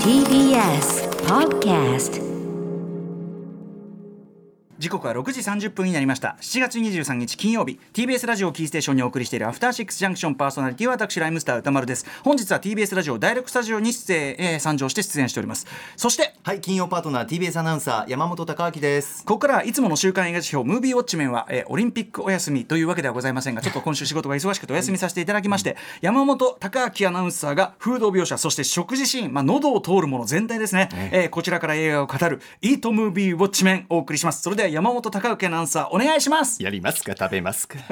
TBS Podcast 時刻は6時30分になりました。7月23日金曜日。TBS ラジオキーステーションにお送りしているアフターシックスジャンクションパーソナリティは私ライムスター歌丸です。本日は TBS ラジオダイレクトスタジオに出演、えー、参上して出演しております。そしてはい金曜パートナー TBS アナウンサー山本貴明です。ここからはいつもの週刊映画辞表ムービーウォッチメンは、えー、オリンピックお休みというわけではございませんが ちょっと今週仕事が忙しくてお休みさせていただきまして、山本貴明アナウンサーが風土描写そして食事シーン、まあ、喉を通るもの全体ですね、えー、こちらから映画を語るイートムービーウォッチメンお送りします。それでは山本貴明アナウンサーお願いします。やりますか食べますか。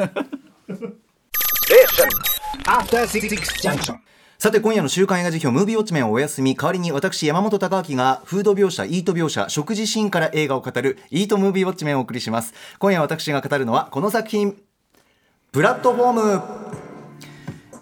さて今夜の週刊映画辞表ムービーウォッチメンお休み代わりに私山本貴明がフード描写イート描写食事シーンから映画を語るイートムービーウォッチメンをお送りします。今夜私が語るのはこの作品プラットフォーム。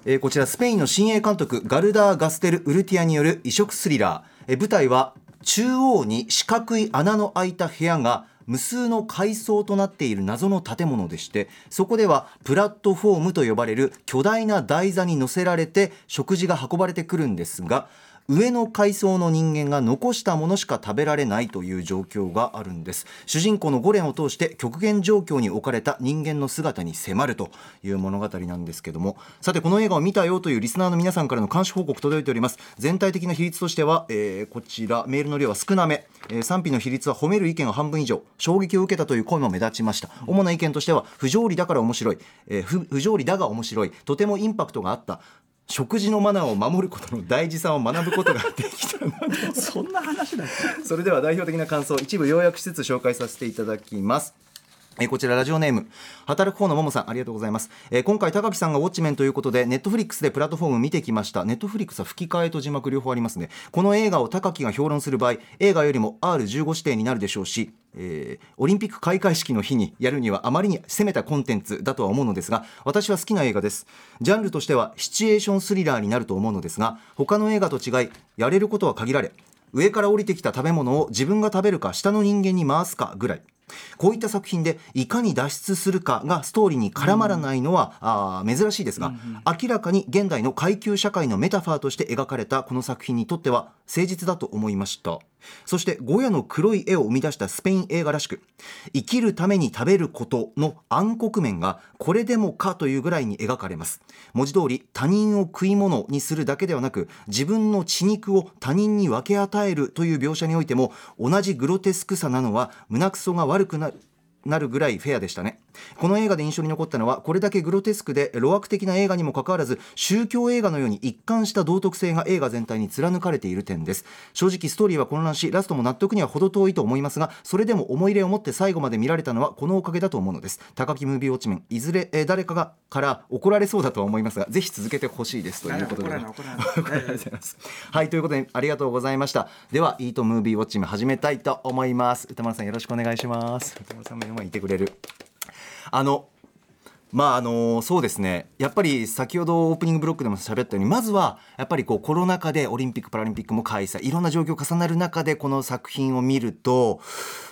えー、こちらスペインの新鋭監督ガルダー・ガステル・ウルティアによる異色スリラー、えー、舞台は中央に四角い穴の開いた部屋が無数の階層となっている謎の建物でしてそこではプラットフォームと呼ばれる巨大な台座に乗せられて食事が運ばれてくるんですが上の階層の人間が残したものしか食べられないという状況があるんです。主人公のゴレンを通して極限状況に置かれた人間の姿に迫るという物語なんですけども。さてこの映画を見たよというリスナーの皆さんからの監視報告届いております。全体的な比率としては、えー、こちらメールの量は少なめ、えー、賛否の比率は褒める意見が半分以上。衝撃を受けたという声も目立ちました。主な意見としては不条理だから面白い、えー、不条理だが面白い。とてもインパクトがあった。食事のマナーを守ることの大事さを学ぶことができたな そんな話だそれでは代表的な感想一部要約しつつ紹介させていただきますえこちらラジオネーム働く方のももさんありがとうございます、え今回高木さんがウォッチメンということでネットフリックスでプラットフォーム見てきました。ネットフリックスは吹き替えと字幕両方ありますね。この映画を高木が評論する場合映画よりも R15 指定になるでしょうしえー、オリンピック開会式の日にやるにはあまりに攻めたコンテンツだとは思うのですが私は好きな映画です。ジャンルとしてはシチュエーションスリラーになると思うのですが他の映画と違いやれることは限られ上から降りてきた食べ物を自分が食べるか下の人間に回すかぐらい。こういった作品でいかに脱出するかがストーリーに絡まらないのは、あ珍しいですが、うんうん、明らかに現代の階級社会のメタファーとして描かれたこの作品にとっては誠実だと思いましたそしてゴヤの黒い絵を生み出したスペイン映画らしく生きるために食べることの暗黒面がこれでもかというぐらいに描かれます。文字通り他人を食い物にするだけではなく自分の血肉を他人に分け与えるという描写においても同じグロテスクさなのは胸くそが悪くなる。なるぐらいフェアでしたね。この映画で印象に残ったのはこれだけグロテスクで路悪的な映画にもかかわらず宗教映画のように一貫した道徳性が映画全体に貫かれている点です。正直ストーリーは混乱しラストも納得には程遠いと思いますがそれでも思い入れを持って最後まで見られたのはこのおかげだと思うのです。高木ムービーウォッチメンいずれ、え誰かがから怒られそうだとは思いますがぜひ続けてほしいですということで。はいということでありがとうございました。ではイートムービーウォッチメン始めたいと思います。歌丸さんよろしくお願いします。歌丸さん目の前にいてくれる。あのまああのそうですね。やっぱり先ほどオープニングブロックでも喋ったようにまずはやっぱりこうコロナ禍でオリンピック・パラリンピックも開催いろんな状況重なる中でこの作品を見ると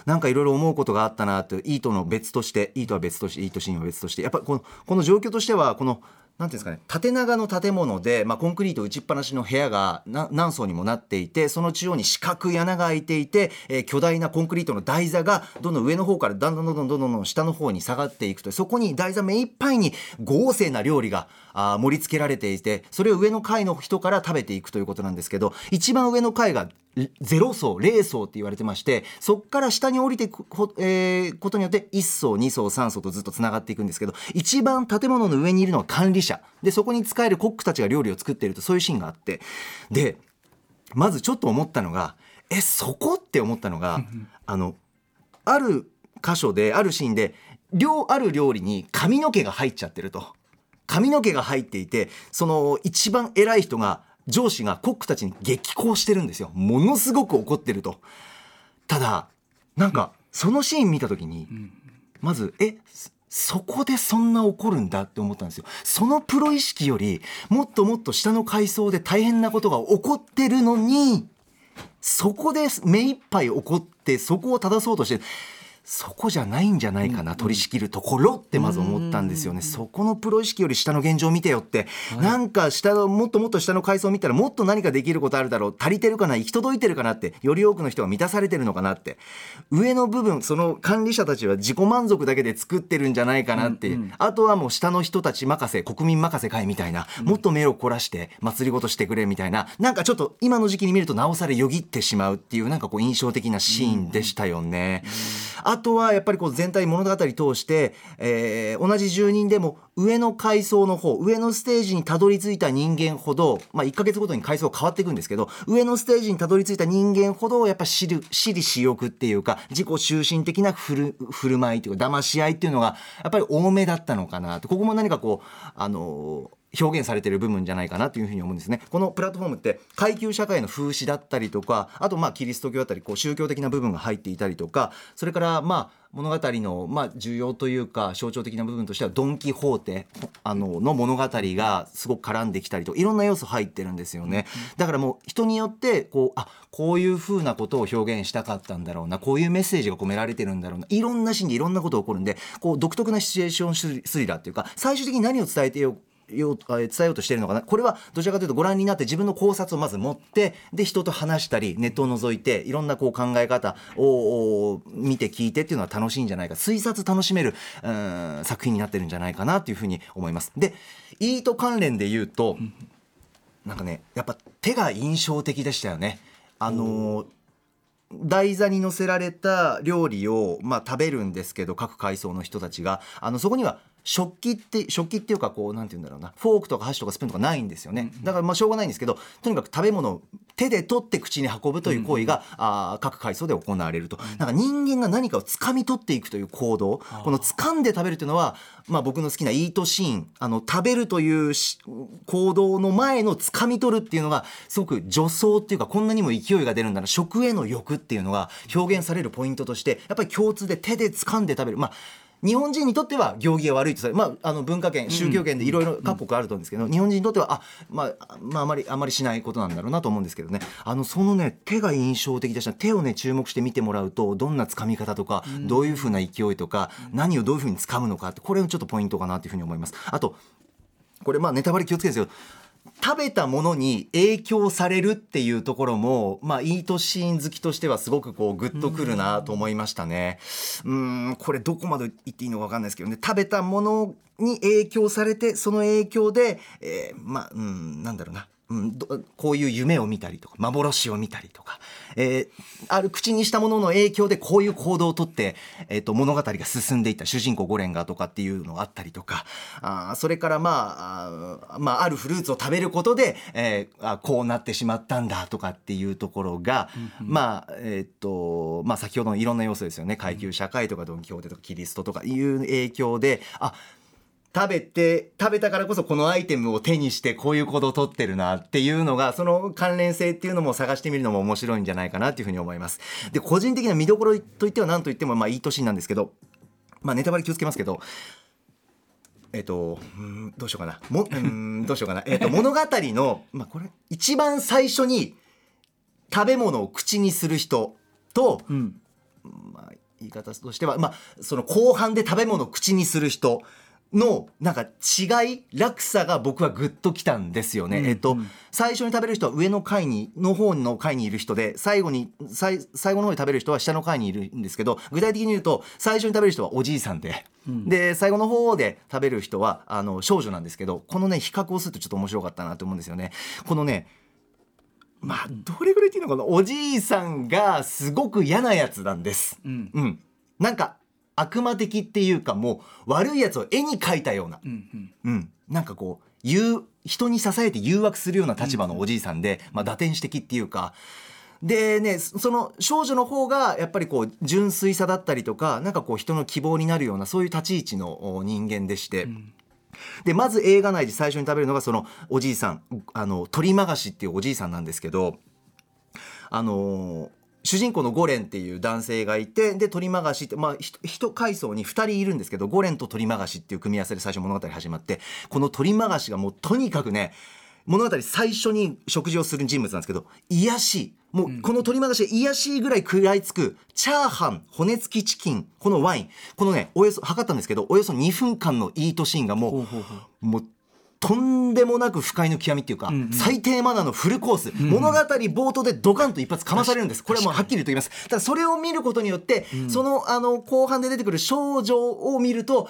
なんかいろいろ思うことがあったなといいとの別としていいとは別としていいとシーンは別としてやっぱこのこの状況としてはこのなんていうんですかね、縦長の建物で、まあ、コンクリート打ちっぱなしの部屋が何層にもなっていてその中央に四角い穴が開いていて、えー、巨大なコンクリートの台座がどんどん上の方からだんだんどんどんどんどん下の方に下がっていくとそこに台座目いっぱいに豪勢な料理があ盛り付けられていてそれを上の階の人から食べていくということなんですけど一番上の階が0層0層って言われてましてそこから下に降りていくこ,、えー、ことによって1層2層3層とずっとつながっていくんですけど一番建物の上にいるのは管理者。でそこに使えるコックたちが料理を作っているとそういうシーンがあって。でまずちょっと思ったのがえそこって思ったのがあのある箇所であるシーンで量ある料理に髪の毛が入っちゃってると髪の毛が入っていてその一番偉い人が上司がコックたちに激高してるんですよ。ものすごく怒ってると。ただなんかそのシーン見た時に、まずえそこでそんな怒るんだって思ったんですよ。そのプロ意識よりもっともっと下の階層で大変なことが起こってるのにそこで目いっぱい怒ってそこを正そうとしてそこじゃないんじゃないかな、取り仕切るところってまず思ったんですよね、そこのプロ意識より下の現状を見てよって、なんか下のもっともっと下の階層を見たらもっと何かできることあるだろう足りてるかな行き届いてるかなってより多くの人が満たされてるのかなって上の部分その管理者たちは自己満足だけで作ってるんじゃないかなって、あとはもう下の人たち任せ国民任せ会みたいな、もっと目を凝らして祭りごとしてくれみたいななんかちょっと今の時期に見るとなおさらよぎってしまうっていうなんかこう印象的なシーンでしたよね。あとはやっぱりこう全体物語通して、えー同じ住人でも上の階層の方上のステージにたどり着いた人間ほど、まあ、1ヶ月ごとに階層変わっていくんですけど上のステージにたどり着いた人間ほどやっぱ私利私利私欲っていうか自己中心的な振る振る舞いというか騙し合いっていうのがやっぱり多めだったのかなと。ここも何かこうあの表現されている部分じゃないかなというふうに思うんですね。このプラットフォームって階級社会の風刺だったりとかあとまあキリスト教だったりこう宗教的な部分が入っていたりとかそれからまあ物語のまあ重要というか象徴的な部分としてはドン・キホーテあのの物語がすごく絡んできたりといろんな要素入ってるんですよね。だからもう人によってこうあこういうふうなことを表現したかったんだろうなこういうメッセージが込められてるんだろうないろんなシーンでいろんなことが起こるんでこう独特なシチュエーションスリスリラーっていうか最終的に何を伝えてよよう伝えようとしているのかな？これはどちらかというとご覧になって自分の考察をまず持ってで人と話したりネットを覗いていろんなこう考え方を見て聞いてっていうのは楽しいんじゃないか推察楽しめるうん作品になってるんじゃないかなというふうに思います。でイート関連で言うとなんかねやっぱ手が印象的でしたよね。あのー台座に乗せられた料理を、まあ、食べるんですけど各階層の人たちがあのそこには食器って食器っていうかこうなんて言うんだろうな。フォークとか箸とかスプーンとかないんですよね。だからまあしょうがないんですけどとにかく食べ物を手で取って口に運ぶという行為が、あー各階層で行われると、なんか人間が何かを掴み取っていくという行動。この掴んで食べるというのは、まあ、僕の好きなイートシーン。あの食べるというし行動の前の掴み取るっていうのがすごく助走っていうかこんなにも勢いが出るんだな。食への欲っていうのが表現されるポイントとしてやっぱり共通で手で掴んで食べる。まあ日本人にとっては行儀が悪いとされまあ、あの文化圏宗教圏でいろいろ各国あると思うんですけど、日本人にとってはあ、まあ、まああまりあまりしないことなんだろうなと思うんですけどね。あのそのね手が印象的でした手をね注目して見てもらうとどんな掴み方とか、どういうふうな勢いとか、何をどういうふうに掴むのかってこれもちょっとポイントかなというふうに思います。あとこれまあネタバレ気をつけるんですけど食べたものに影響されるっていうところも、まあ、イートシーン好きとしてはすごくこうグッとくるなと思いましたね。うんこれどこまで言っていいのか分かんないですけどね食べたものに影響されてその影響で、えーまあうんなんだろうなうん、どこういう夢を見たりとか幻を見たりとか、えーある口にしたものの影響でこういう行動をとって、えー、と物語が進んでいった主人公ゴレンガーとかっていうのがあったりとかあーそれからまああー、まあ、あるフルーツを食べることで、えーあこうなってしまったんだとかっていうところが、まあえっ、とまあ先ほどのいろんな要素ですよね。階級社会とかドン・キホーテとかキリストとかいう影響であ食べて食べたからこそこのアイテムを手にしてこういう行動をとってるなっていうのがその関連性っていうのも探してみるのも面白いんじゃないかなっていうふうに思いますで個人的な見どころといっては何といってもまあいい年なんですけどまあネタバレ気をつけますけどえっと、どうしようかな。も、うーん、どうしようかな。えっと、物語の、まあ、これ、一番最初に食べ物を口にする人と、うんまあ、言い方としては、まあ、その後半で食べ物を口にする人のなんか違い落差が僕はグッときたんですよね。うん。えっと、うん。最初に食べる人は上の階にの方の階にいる人で最後に最最後の方に食べる人は下の階にいるんですけど具体的に言うと最初に食べる人はおじいさんで、で最後の方で食べる人はあの少女なんですけどこのね比較をするとちょっと面白かったなと思うんですよね。このねまあどれぐらいっていうのかな？おじいさんがすごく嫌なやつなんです。うん。うん、なんか悪魔的っていうかもう悪いやつを絵に描いたような、うんうん、なんかこう誘人に支えて誘惑するような立場のおじいさんで、まあ、打天使的っていうか。でねそその少女の方がやっぱりこう純粋さだったりとかなんかこう人の希望になるようなそういう立ち位置のお人間でして、でまず映画内で最初に食べるのがそのおじいさんあの鳥まがしっていうおじいさんなんですけどあのー主人公のゴレンっていう男性がいてで鳥まがしってまあ一階層に2人いるんですけどゴレンと鳥まがしっていう組み合わせで最初物語始まってこの鳥まがしがもうとにかくね物語最初に食事をする人物なんですけど癒やし。いもうこの鶏回し癒やしいぐらい食らいつくチャーハン骨付きチキンこのワイン。このねおよそ測ったんですけどおよそ2分間のイートシーンがもう。もうとんでもなく不快の極みっていうか、最低マナーのフルコース、物語冒頭でドカンと一発かまされるんです。これはもうはっきりと言います。ただそれを見ることによって、そのあの後半で出てくる少女を見ると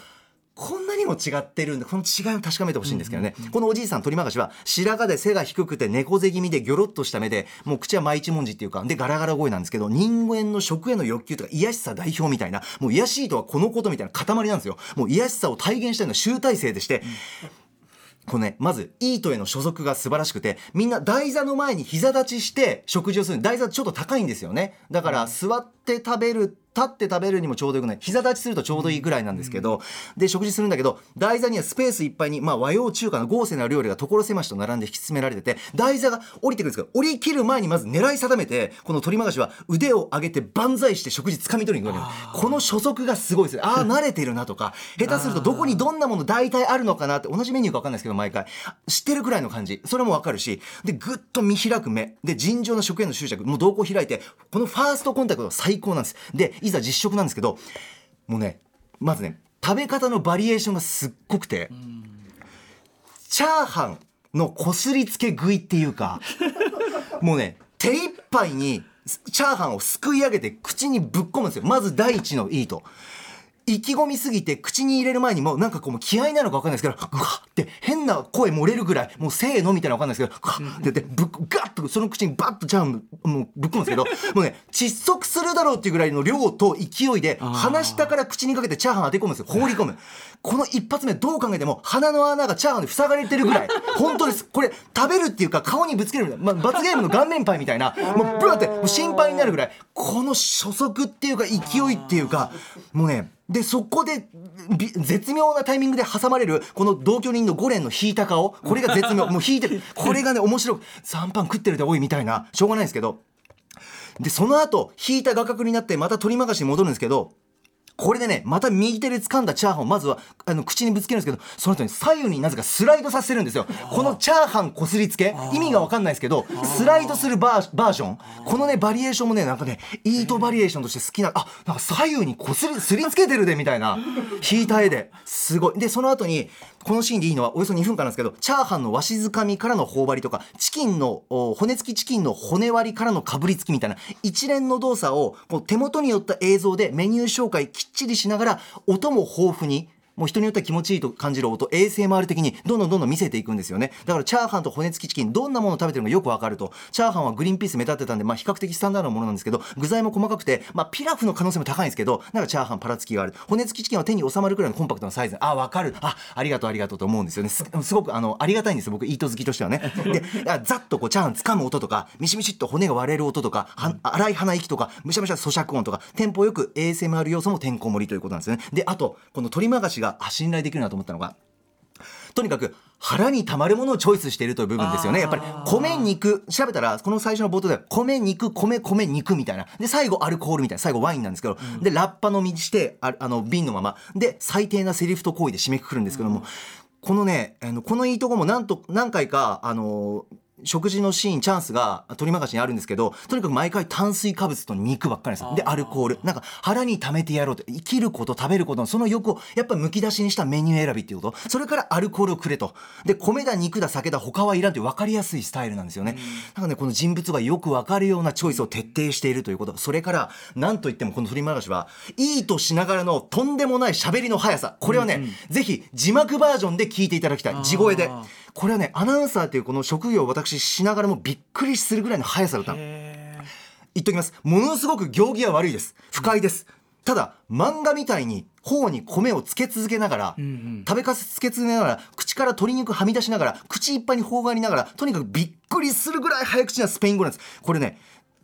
こんなにも違ってるんでこの違いを確かめてほしいんですけどね、このおじいさん鳥任しは白髪で背が低くて猫背気味でギョロッとした目でもう口は真一文字っていうかでガラガラ声なんですけど人間の食への欲求とか癒やしさ代表みたいなもう癒やしいとはこのことみたいな塊なんですよ。もう癒やしさを体現したような集大成でして、このね、まず、イートへの所属が素晴らしくて、みんな台座の前に膝立ちして食事をする。台座ちょっと高いんですよね。だから、座って食べる、立って食べるにもちょうどよくない。膝立ちするとちょうどいいぐらいなんですけど、で、食事するんだけど、台座にはスペースいっぱいに、まあ、和洋中華の豪勢な料理が所狭しと並んで引き詰められてて、台座が降りてくるんですけど、降り切る前にまず狙い定めて、この鳥任しは腕を上げて万歳して食事掴み取りに行くわけこの所属がすごいですよ。ああ、慣れてるなとか、下手するとどこにどんなもの大体あるのかなって、同じメニューか分かんないですけど、毎回。知ってるくらいの感じ。それもわかるし、で、ぐっと見開く目。で、尋常な食への執着。もう瞳孔開いて、このファーストコンタクトが最高なんです。で、いざ実食なんですけど、もうね、まずね、食べ方のバリエーションがすっごくて、チャーハンのこすりつけ食いっていうか、もうね、手一杯にチャーハンをすくい上げて口にぶっ込むんですよ。まず第一のいいと。意気込みすぎて口に入れる前にもうなんかこう気合なのか分かんないですけど、ぐわって変な声漏れるぐらい、もうせーのみたいなの分かんないですけど、ぐわって言って、ぶっ、ガッとその口にバッとチャーハンもうぶっ込むんですけど、もうね、窒息するだろうっていうぐらいの量と勢いで、鼻下から口にかけてチャーハン当て込むんですよ。放り込む。この一発目どう考えても鼻の穴がチャーハンで塞がれてるぐらい。本当です。これ食べるっていうか顔にぶつけるみたいな。まあ、罰ゲームの顔面パイみたいな。もうブワってもう心配になるぐらい。この初速っていうか勢いっていうか、もうね、で、そこで、び絶妙なタイミングで挟まれる、この同居人のゴレンの引いた顔。これが絶妙。もう引いてる。これがね、面白く、残飯食ってるで多いみたいな。しょうがないですけど。で、その後、引いた画角になって、また取り回しに戻るんですけど、これでね、また右手で掴んだチャーハンをまずはあの口にぶつけるんですけど、その後に左右になぜかスライドさせるんですよ。このチャーハンこすりつけ、意味がわかんないですけど、スライドするバーバージョン、このね、バリエーションもね、なんかね、イートバリエーションとして好きな、あ、なんか左右にこすり、すりつけてるで、みたいな、引いた絵で、すごい。で、その後に、このシーンでいいのはおよそ2分間なんですけど、チャーハンのわしづかみからの頬張りとか、チキンの、お骨付きチキンの骨割りからのかぶりつきみたいな、一連の動作をこう手元によった映像でメニュー紹介きっっちりしながら、音も豊富に、もう人によっては気持ちいいと感じる音 ASMR 的にどんどんどんどん見せていくんですよね。だからチャーハンと骨付きチキンどんなものを食べてるのかよくわかるとチャーハンはグリーンピース目立ってたんで、まあ、比較的スタンダードなものなんですけど具材も細かくて、まあ、ピラフの可能性も高いんですけどなんかチャーハンパラつきがある。骨付きチキンは手に収まるくらいのコンパクトなサイズ。あわかる。あありがとうありがとうと思うんですよね。すごくあのありがたいんです僕イート好きとしてはね。でざっとこうチャーハン掴む音とかミシミシっと骨が割れる音とかは荒い鼻息とかむしゃむしゃ咀嚼音とかテンポよく ASMR 要素もてんこ盛りということなんですよね。であとこの鶏まがしがあ信頼できるなと思ったのがとにかく腹にたまるものをチョイスしているという部分ですよね。やっぱり米肉、調べたら、この最初の冒頭では米肉、米米肉みたいな。で、最後アルコールみたいな。最後ワインなんですけど、で、ラッパ飲みして、ああの、瓶のまま。で、最低なセリフと行為で締めくくるんですけども、このね、あのこのいいとこもなんと、何回か、あの食事のシーンチャンスが取り任しにあるんですけどとにかく毎回炭水化物と肉ばっかりですでアルコール。なんか腹に溜めてやろうと。生きること食べることのその欲をやっぱむき出しにしたメニュー選びっていうこと。それからアルコールをくれと。で米だ肉だ酒だ他はいらんという分かりやすいスタイルなんですよね。なんかねこの人物がよく分かるようなチョイスを徹底しているということ。それからなんといってもこの振り回しはいいとしながらのとんでもない喋りの速さ。これはね、ぜひ字幕バージョンで聞いていただきたい。地声で。これはねアナウンサーというこの職業を私しながらもびっくりするぐらいの速さだったの。言っときます。ものすごく行儀は悪いです。不快です、ただ漫画みたいに頬に米をつけ続けながら、食べかすつけ続けながら口から鶏肉はみ出しながら口いっぱいに頬張りながらとにかくびっくりするぐらい早口なスペイン語なんです。これね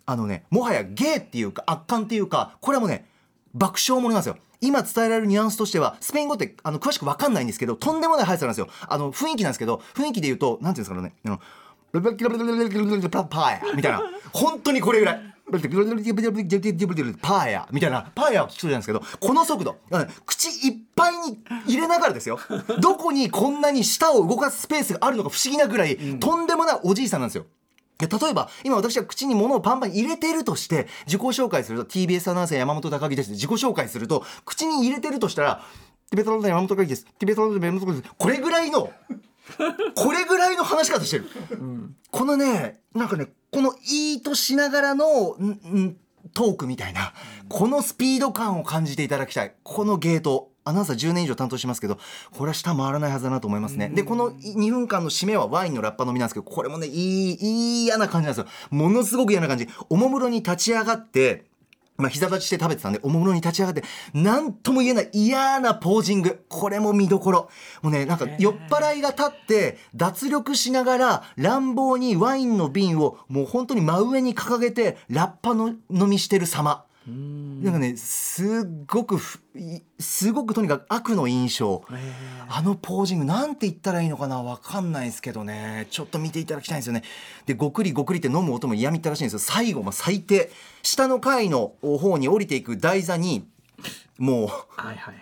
あのねもはや芸っていうか圧巻っていうかこれはもうね爆笑ものなんですよ。今伝えられるニュアンスとしてはスペイン語ってあの詳しく分かんないんですけどとんでもない速さなんですよ。あの雰囲気なんですけど雰囲気で言うとなんていうんですかねみたいな。本当にこれぐらい。パーヤみたいな。パーヤを聞くそうなんですけどこの速度。口いっぱいに入れながらですよ。どこにこんなに舌を動かすスペースがあるのか不思議なぐらい、とんでもないおじいさんなんですよ。例えば今私は口に物をパンパンに入れてるとして自己紹介すると TBS アナウンサー山本貴明です。自己紹介すると口に入れてるとしたら TBS アナウンサー山本貴明です。TBS アナウンサー山本貴明です。これぐらいのこれぐらいの話し方してる、このねなんかねこのいいとしながらのんんトークみたいな、このスピード感を感じていただきたい。このゲートアナウンサー10年以上担当してますけどこれは下回らないはずだなと思いますね、でこの2分間の締めはワインのラッパ飲みなんですけどこれもねいいいい嫌な感じなんですよ。ものすごく嫌な感じ。おもむろに立ち上がってまあ、膝立ちして食べてたんで、おもむろに立ち上がって、なんとも言えない嫌なポージング。これも見どころ。もうね、なんか酔っ払いが立って、脱力しながら、乱暴にワインの瓶を、もう本当に真上に掲げて、ラッパの飲みしてる様。なんかね、すっごくすごくとにかく悪の印象。あのポージング、なんて言ったらいいのかなわかんないですけどね。ちょっと見ていただきたいんですよね。で、ごくりごくりって飲む音も嫌みったらしいんですよ。最後、まあ、最低。下の階の方に降りていく台座に、もう、はいはい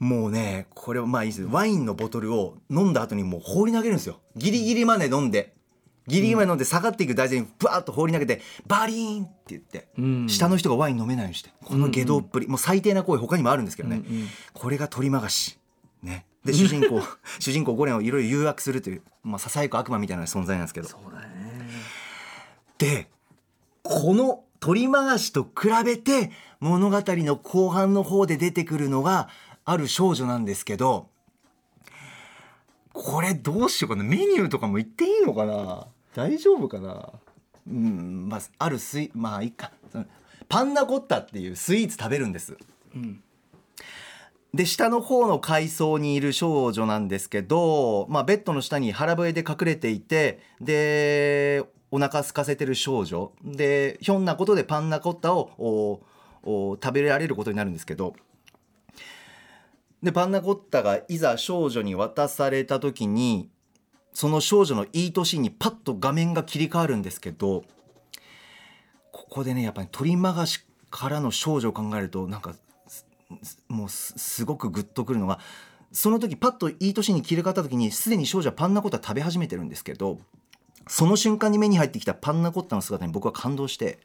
もうね、これはまあいいです。ワインのボトルを飲んだ後にもう放り投げるんですよ。ギリギリまで飲んで。ギリギリまで飲んで下がっていく台座にブワーッと放り投げて、バリーンって言って、下の人がワイン飲めないようにして。この下道っぷり、もう最低な行為他にもあるんですけどね。これが取り回し。ね。で、主人公、主人公ゴレンをいろいろ誘惑するという、まあ、ささやく悪魔みたいな存在なんですけど。そうだねでこの取り回しと比べて物語の後半の方で出てくるのがある少女なんですけどこれどうしようかなメニューとかも言っていいのかな大丈夫かな？うんまああるスイまあいいか。そのパンナコッタっていうスイーツ食べるんです。で下の方の階層にいる少女なんですけど、まあ、ベッドの下に腹笛で隠れていてでお腹空かせてる少女。でひょんなことでパンナコッタをおお食べられることになるんですけど。でパンナコッタがいざ少女に渡された時にその少女のいい年にパッと画面が切り替わるんですけどここでねやっぱり取り回しからの少女を考えるとなんかもうすごくグッとくるのがその時パッといい年に切り替わった時にすでに少女はパンナコッタ食べ始めてるんですけどその瞬間に目に入ってきたパンナコッタの姿に僕は感動して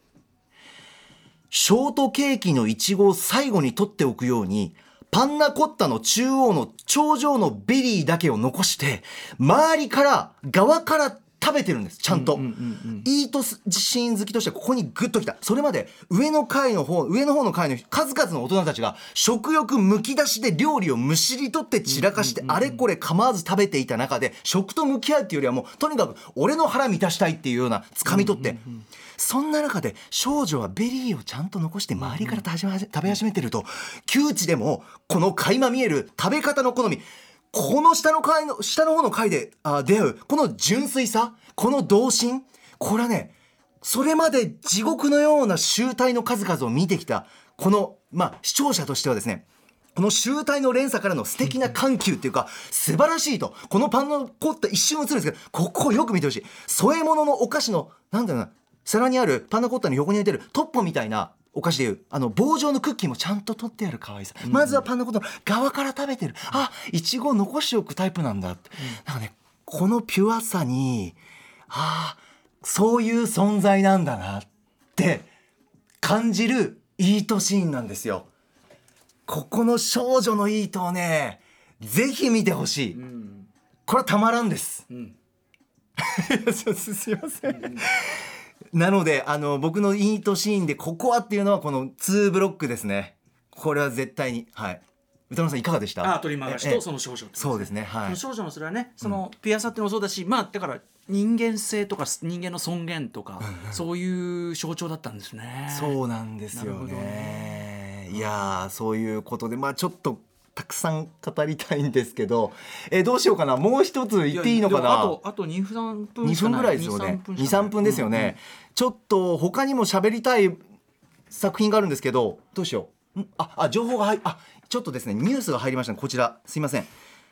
ショートケーキのいちごを最後に取っておくようにパンナコッタの中央の頂上のベリーだけを残して周りから側から食べてるんですちゃんと、イートシーン好きとしてはここにグッときた。それまで上の階の方上の方の階の数々の大人たちが食欲むき出しで料理をむしり取って散らかしてあれこれ構わず食べていた中で食と向き合うっていうよりはもうとにかく俺の腹満たしたいっていうような掴み取って、そんな中で少女はベリーをちゃんと残して周りから食べ始めてると窮地でもこの垣間見える食べ方の好みこの下の階の下の方の階であ出会うこの純粋さこの童心これはねそれまで地獄のような集体の数々を見てきたこのまあ視聴者としてはですねこの集体の連鎖からの素敵な緩急っていうか素晴らしいとこのパンのコッタ一瞬映るんですけどここをよく見てほしい。添え物のお菓子のなんだろうな皿にあるパンナコッタの横に置いてるトッポみたいなお菓子でいうあの棒状のクッキーもちゃんと取ってある可愛さ、まずはパンナコッタの側から食べてる。あいちごを残しておくタイプなんだって、なんかねこのピュアさにああそういう存在なんだなって感じるいいとシーンなんですよ。ここの少女のいいとをねぜひ見てほしい、これはたまらんです、いやすすいません、なのであの僕のいいとシーンでここはっていうのはこの2ブロックですね。これは絶対にはい。歌野さんいかがでした？あ取り回しええ。とその少女ってことそうですねはい。少女のそれはねそのピュアさってもそうだし、まあだから人間性とか人間の尊厳とか、そういう象徴だったんですね。そうなんですよなるほどね。いやーそういうことでまあちょっとたくさん語りたいんですけど、えどうしようかな？もう一つ言っていいのかな？あとあと2分分2しかな分ぐらいですよね。2 2、3分ですよね。ちょっと他にも喋りたい作品があるんですけど、どうしよう。あ、あ情報が入あちょっとですねニュースが入りましたねこちら。すいません。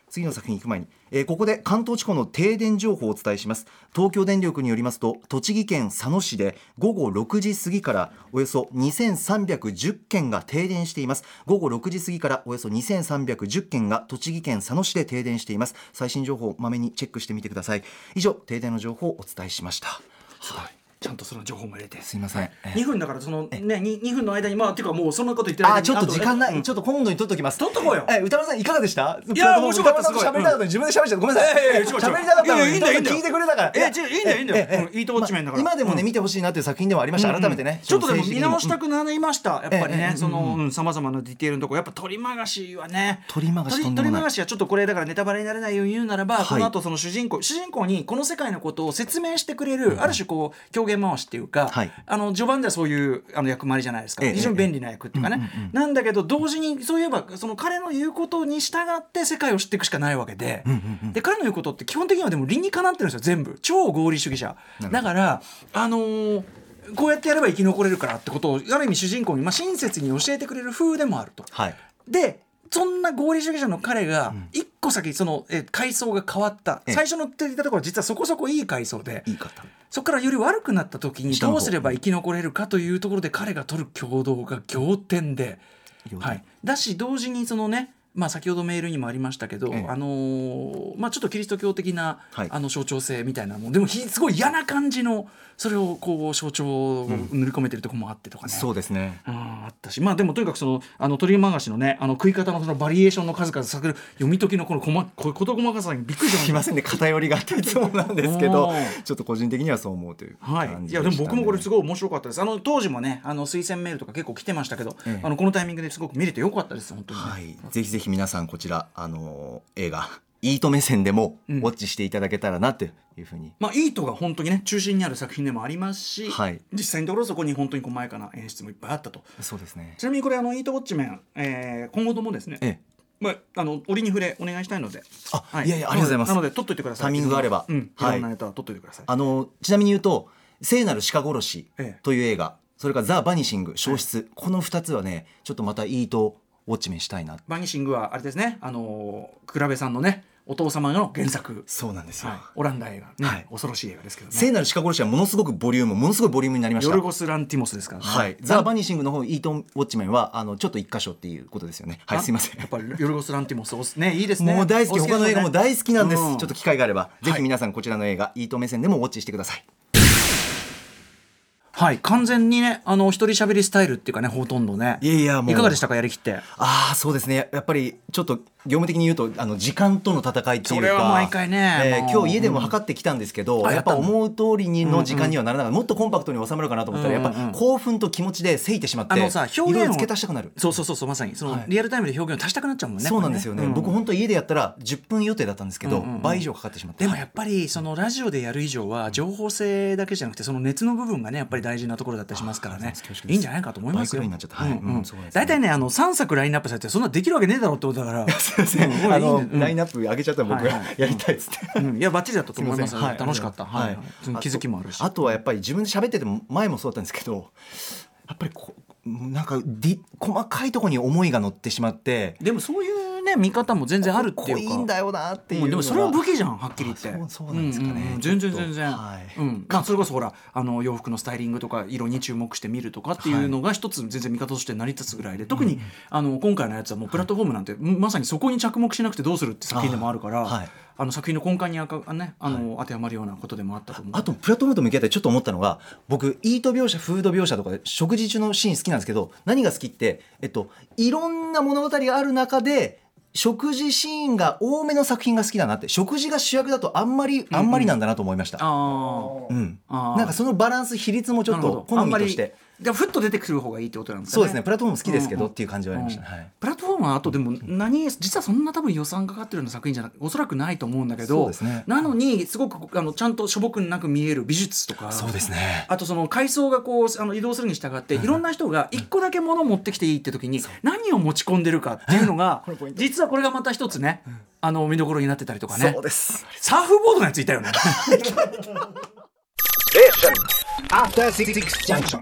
次の作品行く前に、えーここで関東地方の停電情報をお伝えします。東京電力によりますと栃木県佐野市で午後6時過ぎからおよそ2310件が停電しています。午後6時過ぎからおよそ2310件が栃木県佐野市で停電しています。最新情報をまめにチェックしてみてください。以上停電の情報をお伝えしました。はい。ちゃんとその情報も入れて。すいません、えー2分だからそのね 2, 2分の間にまあっていうかもうそんなこと言ってあちょっと時間ない、うん。ちょっと今度に取っときます。取っとこうよ。え歌丸さんいかがでした？いや面白かった歌丸さんと喋りたかった自分で喋っちゃった。ごめんなさい。喋りたかったのいやいにやいいんだよいいんだよ。聞いてくれたから。え違ういいんだよいいんだよ。うんいいとウォッチメンだから。まあ今でもね、うん。見てほしいなっていう作品ではありました、改めてね。ちょっとでも見直したくなりました、やっぱりね。そのさまざまなディテールのとこ。ろやっぱ鳥曲しはね。鳥曲しとんでもない。鳥鳥曲しはちょっとこれだからネタバレにならないように言うならば、はい。この後その主人公主人公にこの世界のことを説明してくれる、ある種こう狂言回しっていうか、はい。あの序盤ではそういうあの役回りじゃないですか、ええ非常に便利な役っていうかね、なんだけど同時にそういえばその彼の言うことに従って世界を知っていくしかないわけで,、で彼の言うことって基本的にはでも理にかなってるんですよ全部。超合理主義者。だからあのーこうやってやれば生き残れるからってことをある意味主人公に、まあ、親切に教えてくれる風でもあると。はい。でそんな合理主義者の彼が一個先その、えー階層が変わった。ええ。最初のって言ったところは実はそこそこいい階層で。いい方そこからより悪くなった時にどうすれば生き残れるかというところで彼が取る行動が仰天で、はい、だし同時にそのねまあ、先ほどメールにもありましたけど、ええ。あのーまあ、ちょっとキリスト教的な、はい。あの象徴性みたいなもん。でもひすごい嫌な感じのそれをこう象徴を塗り込めてるところもあってとかね、そうですね。あーあったし。まあでもとにかくそのあの鳥曲しのねあの食い方のそのバリエーションの数々させる読み解きのこの細こ事細かさにびっくりしませんね。偏りがあっていつもなんですけど ちょっと個人的にはそう思うというはい、感いやでじでしたね。も僕もこれすごい面白かったです。あの当時もねあの推薦メールとか結構来てましたけど、ええ。あのこのタイミングですごく見れてよかったです本当に。ね、はい、ぜひぜひ皆さんこちら、あのー映画いいと目線でもウん。ォッチしていただけたらなというふうに、まあ、イートが本当にね中心にある作品でもありますし、はい。実際のところそこに本当に細やかな演出もいっぱいあったと。そうですね。ちなみにこれあのイートウォッチメン、えー今後ともですね、ええ。まあ、あの折に触れお願いしたいのであい。やいやありがとうございます。なので取っといてください。タイミングがあれば。うん、はい。いろんなネタは取っといてください、あのちなみに言うと「聖なる鹿殺しええ」という映画、それから「ザ・バニシング」消失、この2つはねちょっとまたいいとウォッチメンしたいな。バニシングはあれですね。あのー倉部さんのねお父様の原作、そうなんですよ、はい、オランダ映画、ね。はい。恐ろしい映画ですけどね。聖なる鹿殺しはものすごくボリュームものすごいボリュームになりました。ヨルゴス・ランティモスですからね。はい、ザ・バニシングの方イートンウォッチメンはあのちょっと一箇所っていうことですよね。はいすいません。やっぱりヨルゴス・ランティモス。ねいいですね。もう大好き、他の映画も大好きなんです、うん。ちょっと機会があれば、ぜはい。ひ皆さんこちらの映画いいと目線でもウォッチしてくださいはい。完全にねあの一人喋りスタイルっていうかねほとんどね。いやいやもう。いかがでしたかやりきって。ああそうですね。やっぱりちょっと業務的に言うとあの時間との戦いっていうかそれは毎回ねえー今日家でも測ってきたんですけど、あやっぱやったの思う通りにの時間にはならなかった、もっとコンパクトに収まるかなと思ったら、うんうんうん。やっぱ興奮と気持ちでせいてしまってあのさ表現を付け足したくなる。そうそうそうまさに。その、はい。リアルタイムで表現を足したくなっちゃうもんねそうなんですよね、これ僕本当家でやったら10分予定だったんですけど、うんうんうん。倍以上かかってしまってでもやっぱりそのラジオでやる以上は情報性だけじゃなくてその熱の部分がねやっぱり大事なところだったりしますからね。いいんじゃないかと思いますよ。バイクラインになっちゃった。はい。ね。大体ねあの3作ラインナップされてそんなできるわけねえだろうってことだから すいません、うんあの、ラインナップ上げちゃったら僕がやりたいっつって、うん。いやバッチリだったと思います楽しかった。はい、気づきもあるし。あとはやっぱり自分で喋ってても前もそうだったんですけどやっぱりこうなんか細かいところに思いが乗ってしまって。でもそういうね見方も全然あるっていうか。いいんだよなっていうでもそれは武器器じゃんはっきり言って。あそうなんですかね。全然全然、はいうん。まあ、それこそほらあの洋服のスタイリングとか色に注目して見るとかっていうのが一つ全然見方として成り立つぐらいで。特に、あの今回のやつはもうプラットフォームなんてまさにそこに着目しなくてどうするって作品でもあるからあはい。あの作品の根幹にあか、ね、あの当てはまるようなことでもあったと思う。あとプラットフォームと向き合ってちょっと思ったのが僕イート描写フード描写とかで食事中のシーン好きなんですけど何が好きって、えっと、いろんな物語がある中で食事シーンが多めの作品が好きだなって食事が主役だとあんまりあんまりなんだなと思いました、あうん。あー。なんかそのバランス比率もちょっと好みとしてじゃあふっと出てくる方がいいってことなんですかね。そうですね。プラットフォーム好きですけど、うんっていう感じはありました、うんはい。プラットフォームはあとでも何実はそんな多分予算かかってるような作品じゃなくおそらくないと思うんだけどそうですね。なのにすごくあのちゃんとしょぼくなく見える美術とかそうですね。あとその階層がこうあの移動するに従っていろんな人が一個だけ物を持ってきていいって時に何を持ち込んでるかっていうのが 実はこれがまた一つねあの見どころになってたりとかね。そうです。サーフボードのやついたよね。After Six Junction.